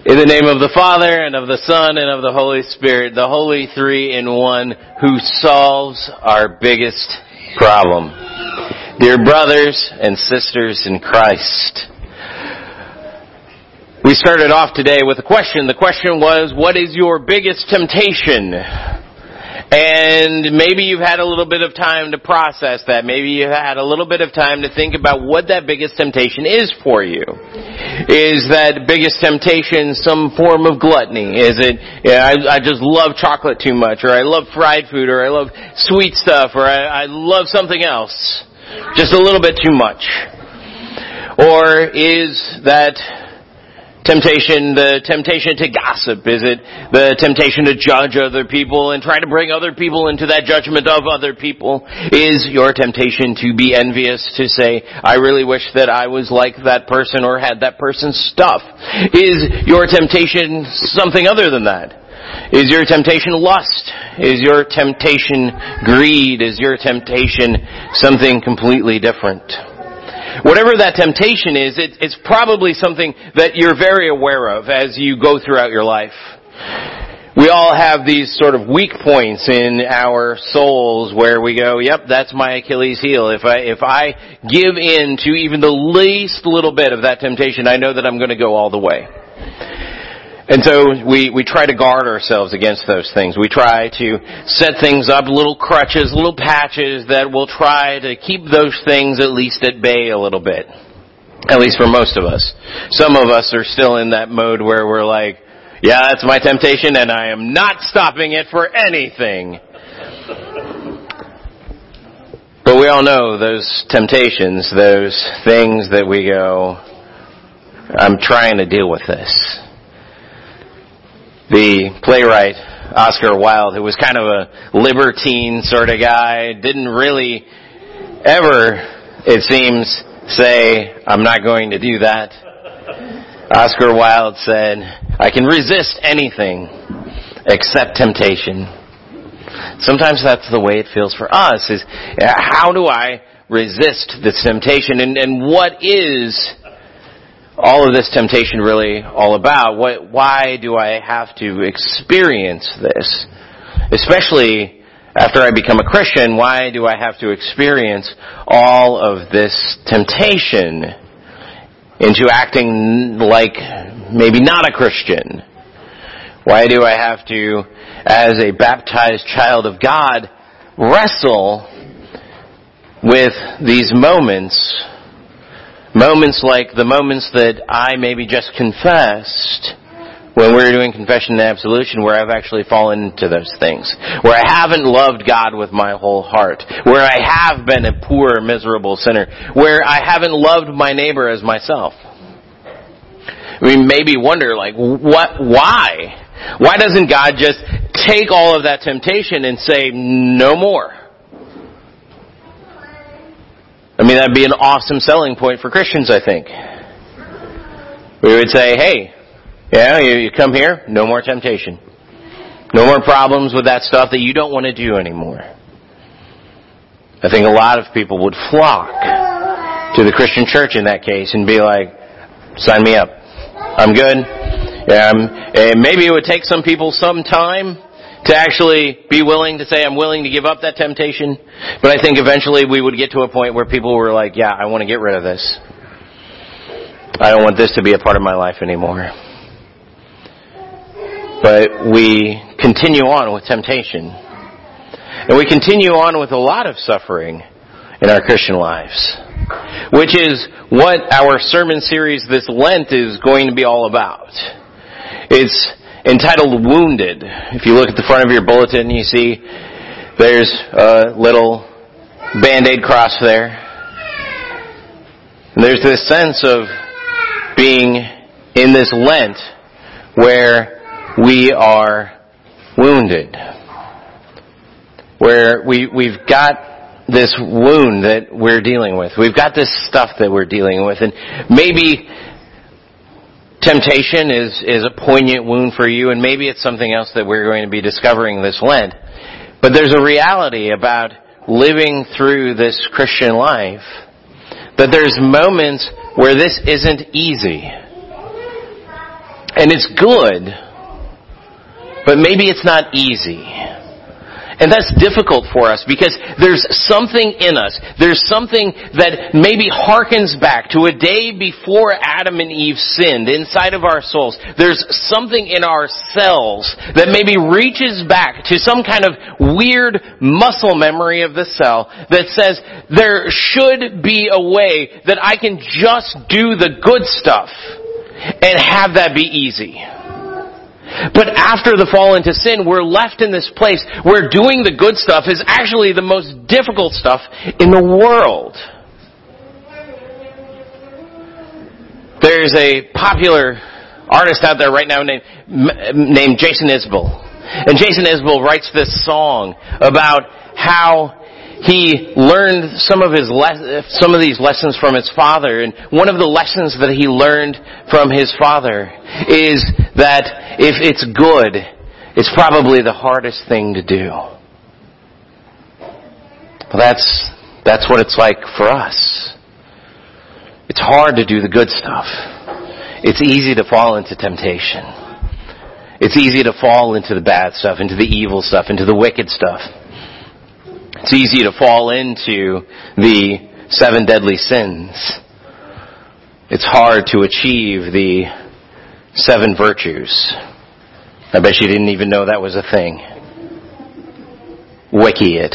In the name of the Father and of the Son and of the Holy Spirit, the Holy Three in One who solves our biggest problem. Dear brothers and sisters in Christ, we started off today with a question. The question was, what is your biggest temptation? And maybe you've had a little bit of time to process that. Maybe you've had a little bit of time to think about what that biggest temptation is for you. Is that biggest temptation some form of gluttony? Is it, yeah, I, I just love chocolate too much, or I love fried food, or I love sweet stuff, or I, I love something else? Just a little bit too much. Or is that temptation, the temptation to gossip? Is it the temptation to judge other people and try to bring other people into that judgment of other people? Is your temptation to be envious, to say, I really wish that I was like that person or had that person's stuff? Is your temptation something other than that? Is your temptation lust? Is your temptation greed? Is your temptation something completely different? Whatever that temptation is, it, it's probably something that you're very aware of as you go throughout your life. We all have these sort of weak points in our souls where we go, yep, that's my Achilles heel. If I, if I give in to even the least little bit of that temptation, I know that I'm going to go all the way. And so we, we try to guard ourselves against those things. We try to set things up, little crutches, little patches that will try to keep those things at least at bay a little bit. At least for most of us. Some of us are still in that mode where we're like, yeah, that's my temptation and I am not stopping it for anything. But we all know those temptations, those things that we go, I'm trying to deal with this the playwright Oscar Wilde, who was kind of a libertine sort of guy, didn't really ever, it seems, say, I'm not going to do that. Oscar Wilde said, I can resist anything except temptation. Sometimes that's the way it feels for us is how do I resist this temptation and, and what is all of this temptation really all about? What, why do I have to experience this? Especially after I become a Christian, why do I have to experience all of this temptation into acting like maybe not a Christian? Why do I have to, as a baptized child of God, wrestle with these moments Moments like the moments that I maybe just confessed when we are doing confession and absolution where I've actually fallen into those things. Where I haven't loved God with my whole heart. Where I have been a poor, miserable sinner. Where I haven't loved my neighbor as myself. We maybe wonder like, what, why? Why doesn't God just take all of that temptation and say, no more? I mean, that'd be an awesome selling point for Christians, I think. We would say, hey, yeah, you, you come here, no more temptation. No more problems with that stuff that you don't want to do anymore. I think a lot of people would flock to the Christian church in that case and be like, sign me up. I'm good. And maybe it would take some people some time to actually be willing to say, I'm willing to give up that temptation. But I think eventually we would get to a point where people were like, yeah, I want to get rid of this. I don't want this to be a part of my life anymore. But we continue on with temptation. And we continue on with a lot of suffering in our Christian lives. Which is what our sermon series this Lent is going to be all about. It's entitled Wounded. If you look at the front of your bulletin, you see there's a little band-aid cross there. And there's this sense of being in this Lent where we are wounded. Where we, we've got this wound that we're dealing with. We've got this stuff that we're dealing with. And maybe temptation is, is a poignant wound for you, and maybe it's something else that we're going to be discovering this Lent. But there's a reality about living through this Christian life that there's moments where this isn't easy. And it's good, but maybe it's not easy. And that's difficult for us because there's something in us. There's something that maybe harkens back to a day before Adam and Eve sinned inside of our souls. There's something in our cells that maybe reaches back to some kind of weird muscle memory of the cell that says there should be a way that I can just do the good stuff and have that be easy. But after the fall into sin, we're left in this place where doing the good stuff is actually the most difficult stuff in the world. There's a popular artist out there right now named, named Jason Isbell. And Jason Isbell writes this song about how he learned some of his le- some of these lessons from his father. And one of the lessons that he learned from his father is that if it's good it's probably the hardest thing to do. Well that's that's what it's like for us. It's hard to do the good stuff. It's easy to fall into temptation. It's easy to fall into the bad stuff into the evil stuff into the wicked stuff it's easy to fall into the seven deadly sins. It's hard to achieve the seven virtues. I bet you didn't even know that was a thing. Wiki it.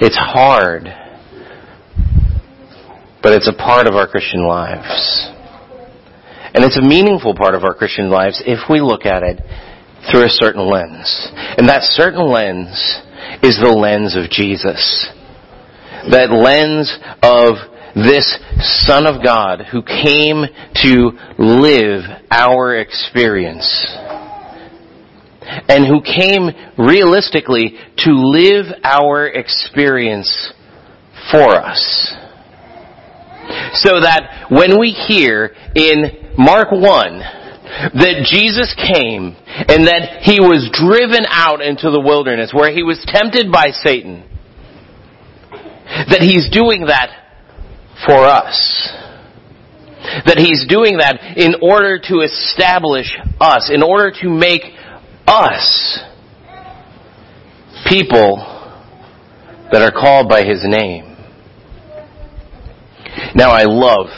It's hard, but it's a part of our Christian lives. And it's a meaningful part of our Christian lives if we look at it through a certain lens. And that certain lens is the lens of Jesus. That lens of this Son of God who came to live our experience. And who came realistically to live our experience for us. So that when we hear in Mark 1, that Jesus came and that he was driven out into the wilderness where he was tempted by Satan. That he's doing that for us. That he's doing that in order to establish us, in order to make us people that are called by his name. Now I love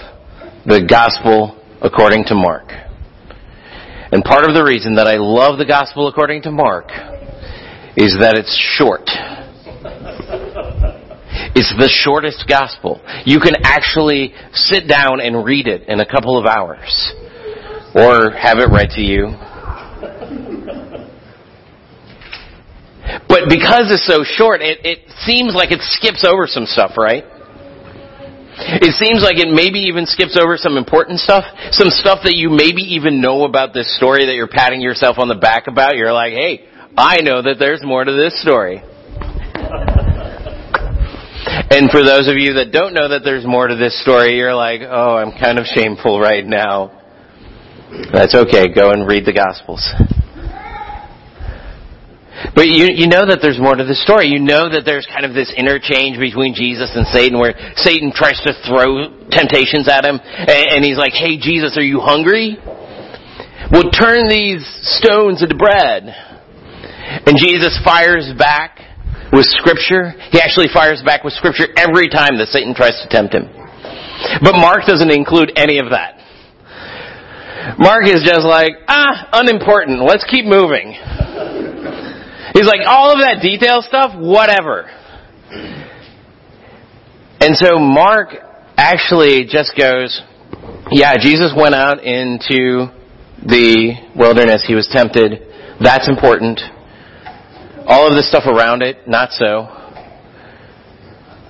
the gospel according to Mark. And part of the reason that I love the gospel according to Mark is that it's short. It's the shortest gospel. You can actually sit down and read it in a couple of hours. Or have it read to you. But because it's so short, it, it seems like it skips over some stuff, right? It seems like it maybe even skips over some important stuff, some stuff that you maybe even know about this story that you're patting yourself on the back about. You're like, hey, I know that there's more to this story. and for those of you that don't know that there's more to this story, you're like, oh, I'm kind of shameful right now. That's okay. Go and read the Gospels. But you, you know that there's more to the story. You know that there's kind of this interchange between Jesus and Satan where Satan tries to throw temptations at him and, and he's like, hey Jesus, are you hungry? Well, turn these stones into bread. And Jesus fires back with scripture. He actually fires back with scripture every time that Satan tries to tempt him. But Mark doesn't include any of that. Mark is just like, ah, unimportant. Let's keep moving. He's like, all of that detail stuff, whatever. And so Mark actually just goes, yeah, Jesus went out into the wilderness. He was tempted. That's important. All of the stuff around it, not so.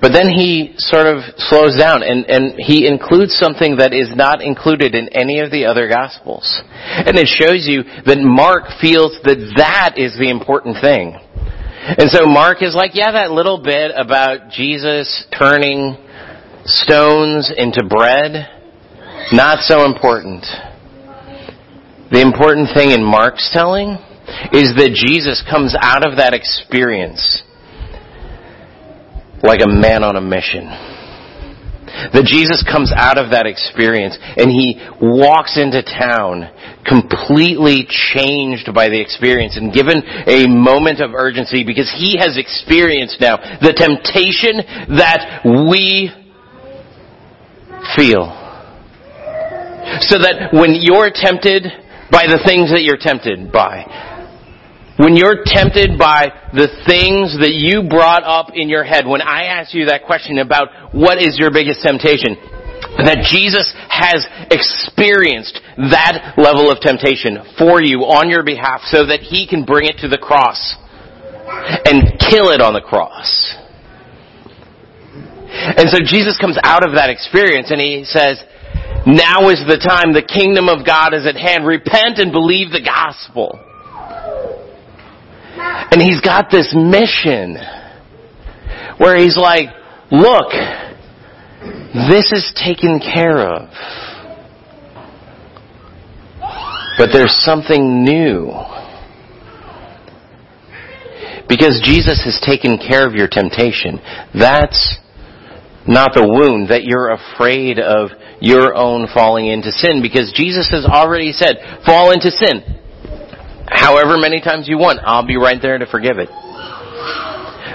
But then he sort of slows down and, and he includes something that is not included in any of the other gospels. And it shows you that Mark feels that that is the important thing. And so Mark is like, yeah, that little bit about Jesus turning stones into bread, not so important. The important thing in Mark's telling is that Jesus comes out of that experience like a man on a mission. That Jesus comes out of that experience and he walks into town completely changed by the experience and given a moment of urgency because he has experienced now the temptation that we feel. So that when you're tempted by the things that you're tempted by, when you're tempted by the things that you brought up in your head, when I asked you that question about what is your biggest temptation, that Jesus has experienced that level of temptation for you on your behalf so that he can bring it to the cross and kill it on the cross. And so Jesus comes out of that experience and he says, now is the time, the kingdom of God is at hand. Repent and believe the gospel. And he's got this mission where he's like, look, this is taken care of. But there's something new. Because Jesus has taken care of your temptation. That's not the wound that you're afraid of your own falling into sin because Jesus has already said, fall into sin however many times you want. I'll be right there to forgive it.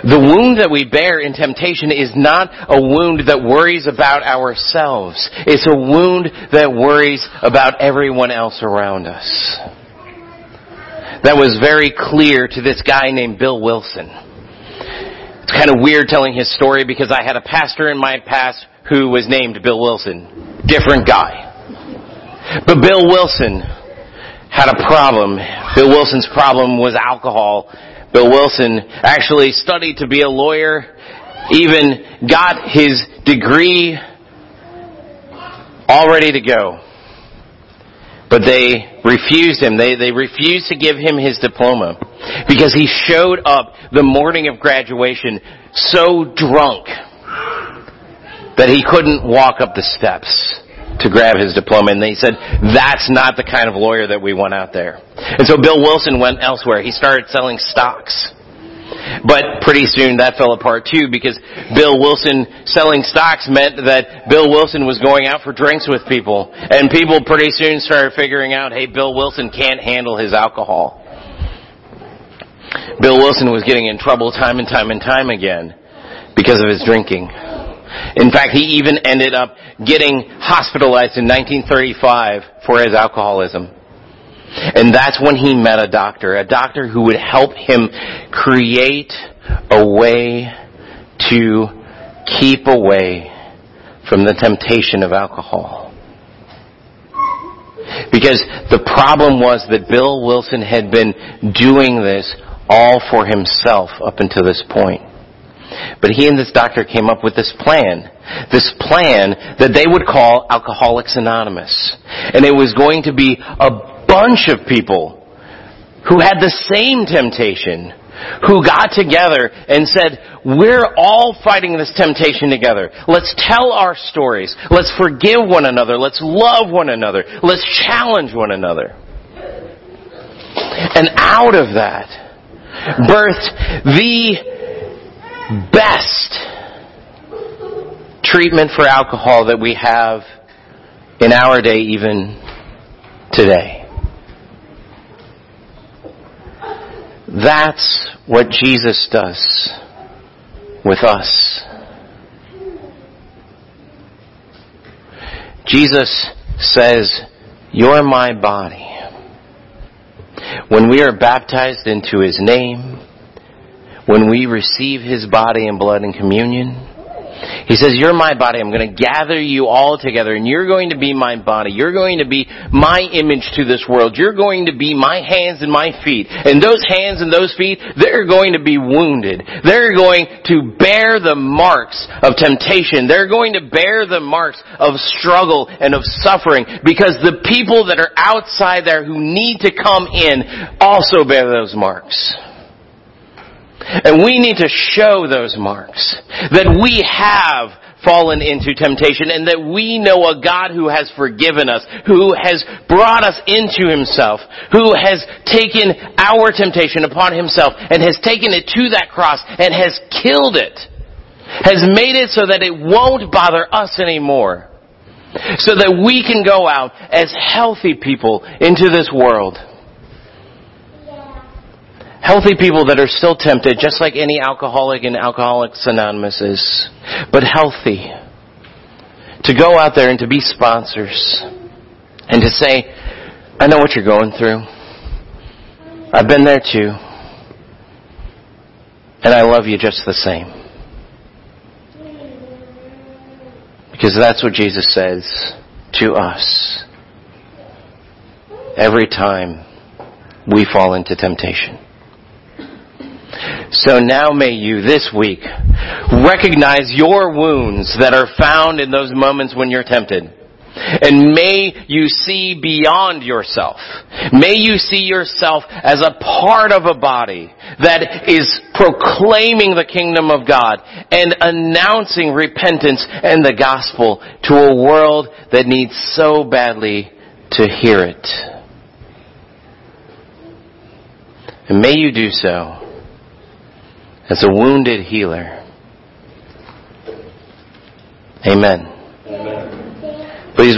The wound that we bear in temptation is not a wound that worries about ourselves. It's a wound that worries about everyone else around us. That was very clear to this guy named Bill Wilson. It's kind of weird telling his story because I had a pastor in my past who was named Bill Wilson. Different guy. But Bill Wilson had a problem. Bill Wilson's problem was alcohol. Bill Wilson actually studied to be a lawyer, even got his degree all ready to go. But they refused him. They, they refused to give him his diploma because he showed up the morning of graduation so drunk that he couldn't walk up the steps to grab his diploma and they said, that's not the kind of lawyer that we want out there. And so Bill Wilson went elsewhere. He started selling stocks. But pretty soon that fell apart too because Bill Wilson selling stocks meant that Bill Wilson was going out for drinks with people. And people pretty soon started figuring out, hey, Bill Wilson can't handle his alcohol. Bill Wilson was getting in trouble time and time and time again because of his drinking. In fact, he even ended up getting hospitalized in 1935 for his alcoholism. And that's when he met a doctor, a doctor who would help him create a way to keep away from the temptation of alcohol. Because the problem was that Bill Wilson had been doing this all for himself up until this point. But he and this doctor came up with this plan. This plan that they would call Alcoholics Anonymous. And it was going to be a bunch of people who had the same temptation who got together and said, we're all fighting this temptation together. Let's tell our stories. Let's forgive one another. Let's love one another. Let's challenge one another. And out of that birthed the best treatment for alcohol that we have in our day even today. That's what Jesus does with us. Jesus says, You're my body. When we are baptized into His name, when we receive His body and blood in communion. He says, you're my body. I'm going to gather you all together and you're going to be my body. You're going to be my image to this world. You're going to be my hands and my feet. And those hands and those feet, they're going to be wounded. They're going to bear the marks of temptation. They're going to bear the marks of struggle and of suffering because the people that are outside there who need to come in also bear those marks. And we need to show those marks. That we have fallen into temptation and that we know a God who has forgiven us, who has brought us into himself, who has taken our temptation upon himself and has taken it to that cross and has killed it has made it so that it won't bother us anymore. So that we can go out as healthy people into this world. Healthy people that are still tempted, just like any alcoholic in Alcoholics Anonymous is, but healthy. To go out there and to be sponsors. And to say, I know what you're going through. I've been there too. And I love you just the same. Because that's what Jesus says to us every time we fall into temptation. So now may you this week recognize your wounds that are found in those moments when you're tempted. And may you see beyond yourself. May you see yourself as a part of a body that is proclaiming the kingdom of God and announcing repentance and the gospel to a world that needs so badly to hear it. And may you do so as a wounded healer. Amen. Amen. Please